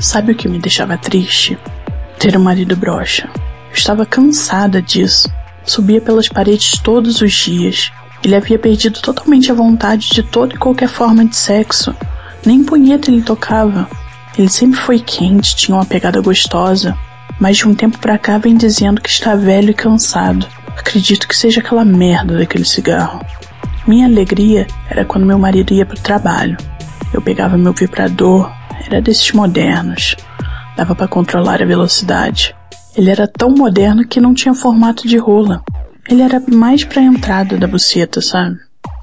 Sabe o que me deixava triste? Ter um marido broxa. Eu estava cansada disso. Subia pelas paredes todos os dias. Ele havia perdido totalmente a vontade de toda e qualquer forma de sexo. Nem punheta ele tocava. Ele sempre foi quente, tinha uma pegada gostosa, mas de um tempo pra cá vem dizendo que está velho e cansado. Acredito que seja aquela merda daquele cigarro. Minha alegria era quando meu marido ia pro trabalho. Eu pegava meu vibrador, era desses modernos. Dava para controlar a velocidade. Ele era tão moderno que não tinha formato de rola. Ele era mais pra entrada da buceta, sabe?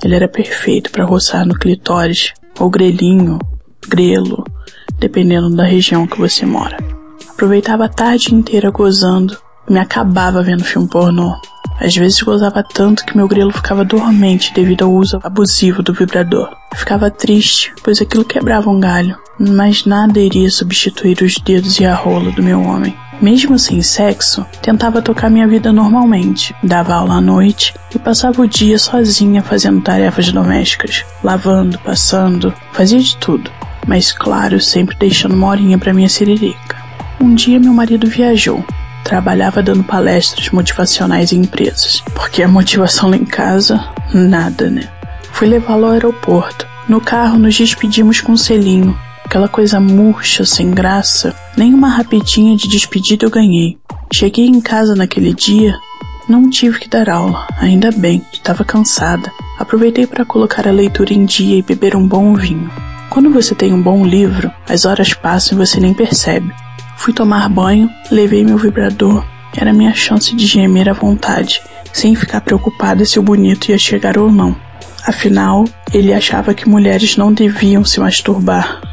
Ele era perfeito para roçar no clitóris, ou grelhinho, grelo, dependendo da região que você mora. Aproveitava a tarde inteira gozando me acabava vendo filme pornô. Às vezes gozava tanto que meu grelo ficava dormente devido ao uso abusivo do vibrador. ficava triste, pois aquilo quebrava um galho, mas nada iria substituir os dedos e a rola do meu homem. Mesmo sem sexo, tentava tocar minha vida normalmente, dava aula à noite e passava o dia sozinha fazendo tarefas domésticas, lavando, passando, fazia de tudo, mas claro, sempre deixando uma horinha para minha siririca. Um dia meu marido viajou Trabalhava dando palestras motivacionais em empresas, porque a motivação lá em casa, nada, né? Fui levá-lo ao aeroporto. No carro nos despedimos com um selinho, aquela coisa murcha, sem graça. Nem uma rapidinha de despedida eu ganhei. Cheguei em casa naquele dia, não tive que dar aula, ainda bem, estava cansada. Aproveitei para colocar a leitura em dia e beber um bom vinho. Quando você tem um bom livro, as horas passam e você nem percebe. Fui tomar banho, levei meu vibrador, era minha chance de gemer à vontade, sem ficar preocupada se o bonito ia chegar ou não. Afinal, ele achava que mulheres não deviam se masturbar.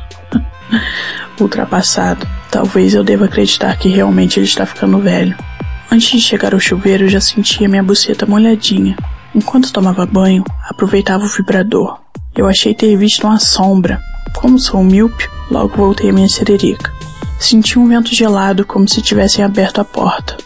Ultrapassado. Talvez eu deva acreditar que realmente ele está ficando velho. Antes de chegar ao chuveiro, já sentia minha buceta molhadinha. Enquanto tomava banho, aproveitava o vibrador. Eu achei ter visto uma sombra. Como sou míope, logo voltei a minha sererica. Senti um vento gelado como se tivessem aberto a porta.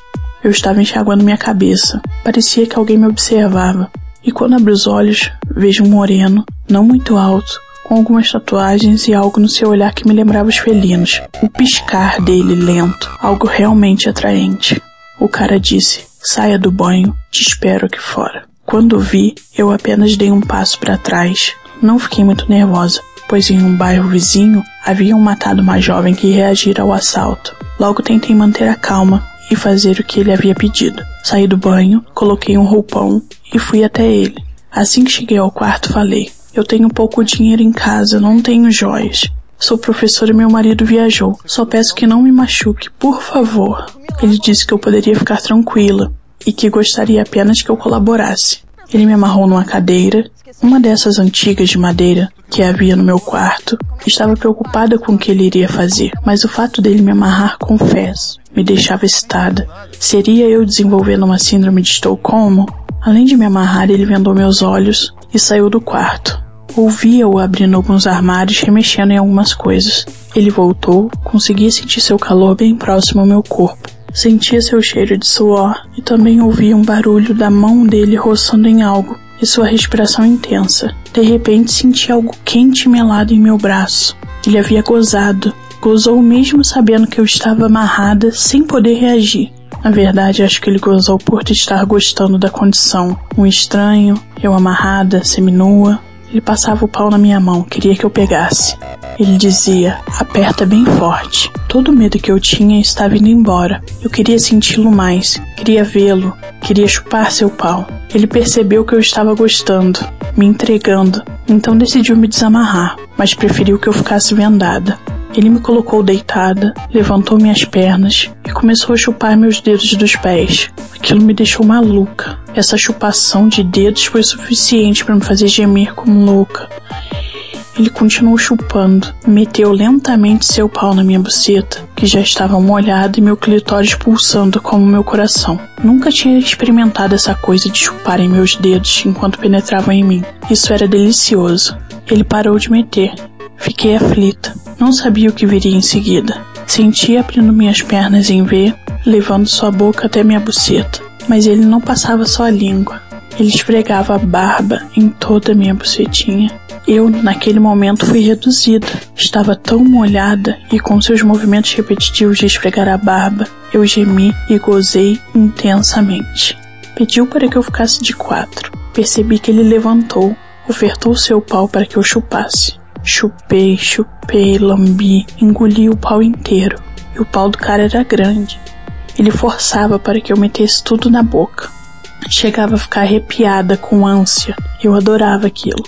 Eu estava enxaguando minha cabeça. Parecia que alguém me observava. E quando abro os olhos, vejo um moreno, não muito alto, com algumas tatuagens e algo no seu olhar que me lembrava os felinos. O piscar dele lento, algo realmente atraente. O cara disse: Saia do banho, te espero aqui fora. Quando vi, eu apenas dei um passo para trás. Não fiquei muito nervosa pois em um bairro vizinho haviam matado uma jovem que reagira ao assalto. Logo tentei manter a calma e fazer o que ele havia pedido. Saí do banho, coloquei um roupão e fui até ele. Assim que cheguei ao quarto, falei: Eu tenho pouco dinheiro em casa, não tenho joias. Sou professor e meu marido viajou. Só peço que não me machuque, por favor. Ele disse que eu poderia ficar tranquila e que gostaria apenas que eu colaborasse. Ele me amarrou numa cadeira, uma dessas antigas de madeira que havia no meu quarto. Estava preocupada com o que ele iria fazer, mas o fato dele me amarrar, confesso, me deixava excitada. Seria eu desenvolvendo uma síndrome de Estocolmo? Além de me amarrar, ele vendou meus olhos e saiu do quarto. Ouvia-o abrindo alguns armários e mexendo em algumas coisas. Ele voltou, conseguia sentir seu calor bem próximo ao meu corpo. Sentia seu cheiro de suor e também ouvia um barulho da mão dele roçando em algo e sua respiração intensa. De repente senti algo quente e melado em meu braço. Ele havia gozado. Gozou mesmo sabendo que eu estava amarrada sem poder reagir. Na verdade, acho que ele gozou por estar gostando da condição. Um estranho, eu amarrada, seminua, ele passava o pau na minha mão, queria que eu pegasse. Ele dizia: aperta bem forte. Todo o medo que eu tinha estava indo embora. Eu queria senti-lo mais, queria vê-lo, queria chupar seu pau. Ele percebeu que eu estava gostando, me entregando, então decidiu me desamarrar, mas preferiu que eu ficasse vendada. Ele me colocou deitada, levantou minhas pernas e começou a chupar meus dedos dos pés. Aquilo me deixou maluca. Essa chupação de dedos foi suficiente para me fazer gemer como louca. Ele continuou chupando, meteu lentamente seu pau na minha buceta, que já estava molhada e meu clitóris pulsando como meu coração. Nunca tinha experimentado essa coisa de chupar em meus dedos enquanto penetravam em mim. Isso era delicioso. Ele parou de meter. Fiquei aflita. Não sabia o que viria em seguida. Senti abrindo minhas pernas em V, levando sua boca até minha buceta. Mas ele não passava só a língua. Ele esfregava a barba em toda a minha bucetinha. Eu, naquele momento, fui reduzida. Estava tão molhada e com seus movimentos repetitivos de esfregar a barba, eu gemi e gozei intensamente. Pediu para que eu ficasse de quatro. Percebi que ele levantou, ofertou seu pau para que eu chupasse. Chupei, chupei, lambi, engoli o pau inteiro. E o pau do cara era grande. Ele forçava para que eu metesse tudo na boca. Chegava a ficar arrepiada com ânsia. Eu adorava aquilo.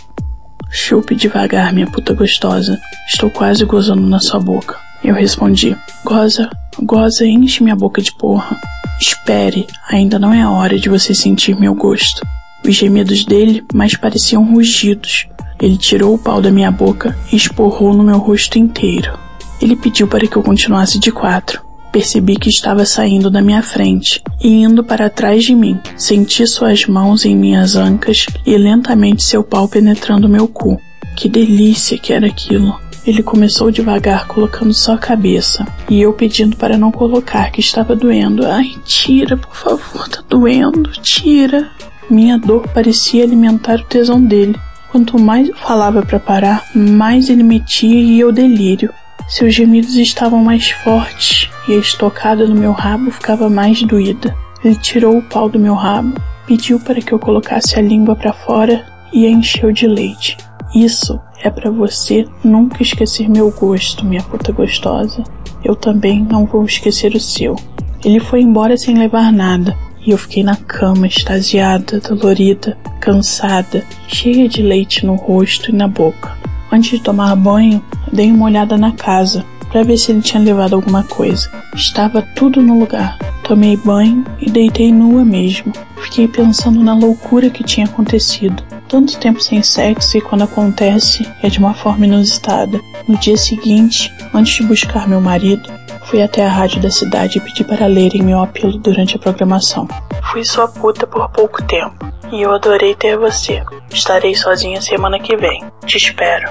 Chupe devagar, minha puta gostosa. Estou quase gozando na sua boca. Eu respondi: Goza, goza, enche minha boca de porra. Espere, ainda não é a hora de você sentir meu gosto. Os gemidos dele mais pareciam rugidos. Ele tirou o pau da minha boca e esporrou no meu rosto inteiro. Ele pediu para que eu continuasse de quatro. Percebi que estava saindo da minha frente e indo para trás de mim. Senti suas mãos em minhas ancas e lentamente seu pau penetrando meu cu. Que delícia que era aquilo. Ele começou devagar, colocando só a cabeça, e eu pedindo para não colocar, que estava doendo. Ai, tira, por favor, tá doendo, tira. Minha dor parecia alimentar o tesão dele. Quanto mais eu falava para parar, mais ele metia e eu delírio. Seus gemidos estavam mais fortes e a estocada no meu rabo ficava mais doída. Ele tirou o pau do meu rabo, pediu para que eu colocasse a língua para fora e a encheu de leite. Isso é para você nunca esquecer meu gosto, minha puta gostosa. Eu também não vou esquecer o seu. Ele foi embora sem levar nada, e eu fiquei na cama, extasiada, dolorida, cansada, cheia de leite no rosto e na boca. Antes de tomar banho, dei uma olhada na casa para ver se ele tinha levado alguma coisa. Estava tudo no lugar. Tomei banho e deitei nua mesmo. Fiquei pensando na loucura que tinha acontecido. Tanto tempo sem sexo e quando acontece é de uma forma inusitada. No dia seguinte, antes de buscar meu marido, fui até a rádio da cidade e pedi para lerem meu apelo durante a programação. Fui sua puta por pouco tempo e eu adorei ter você. Estarei sozinha semana que vem. Te espero.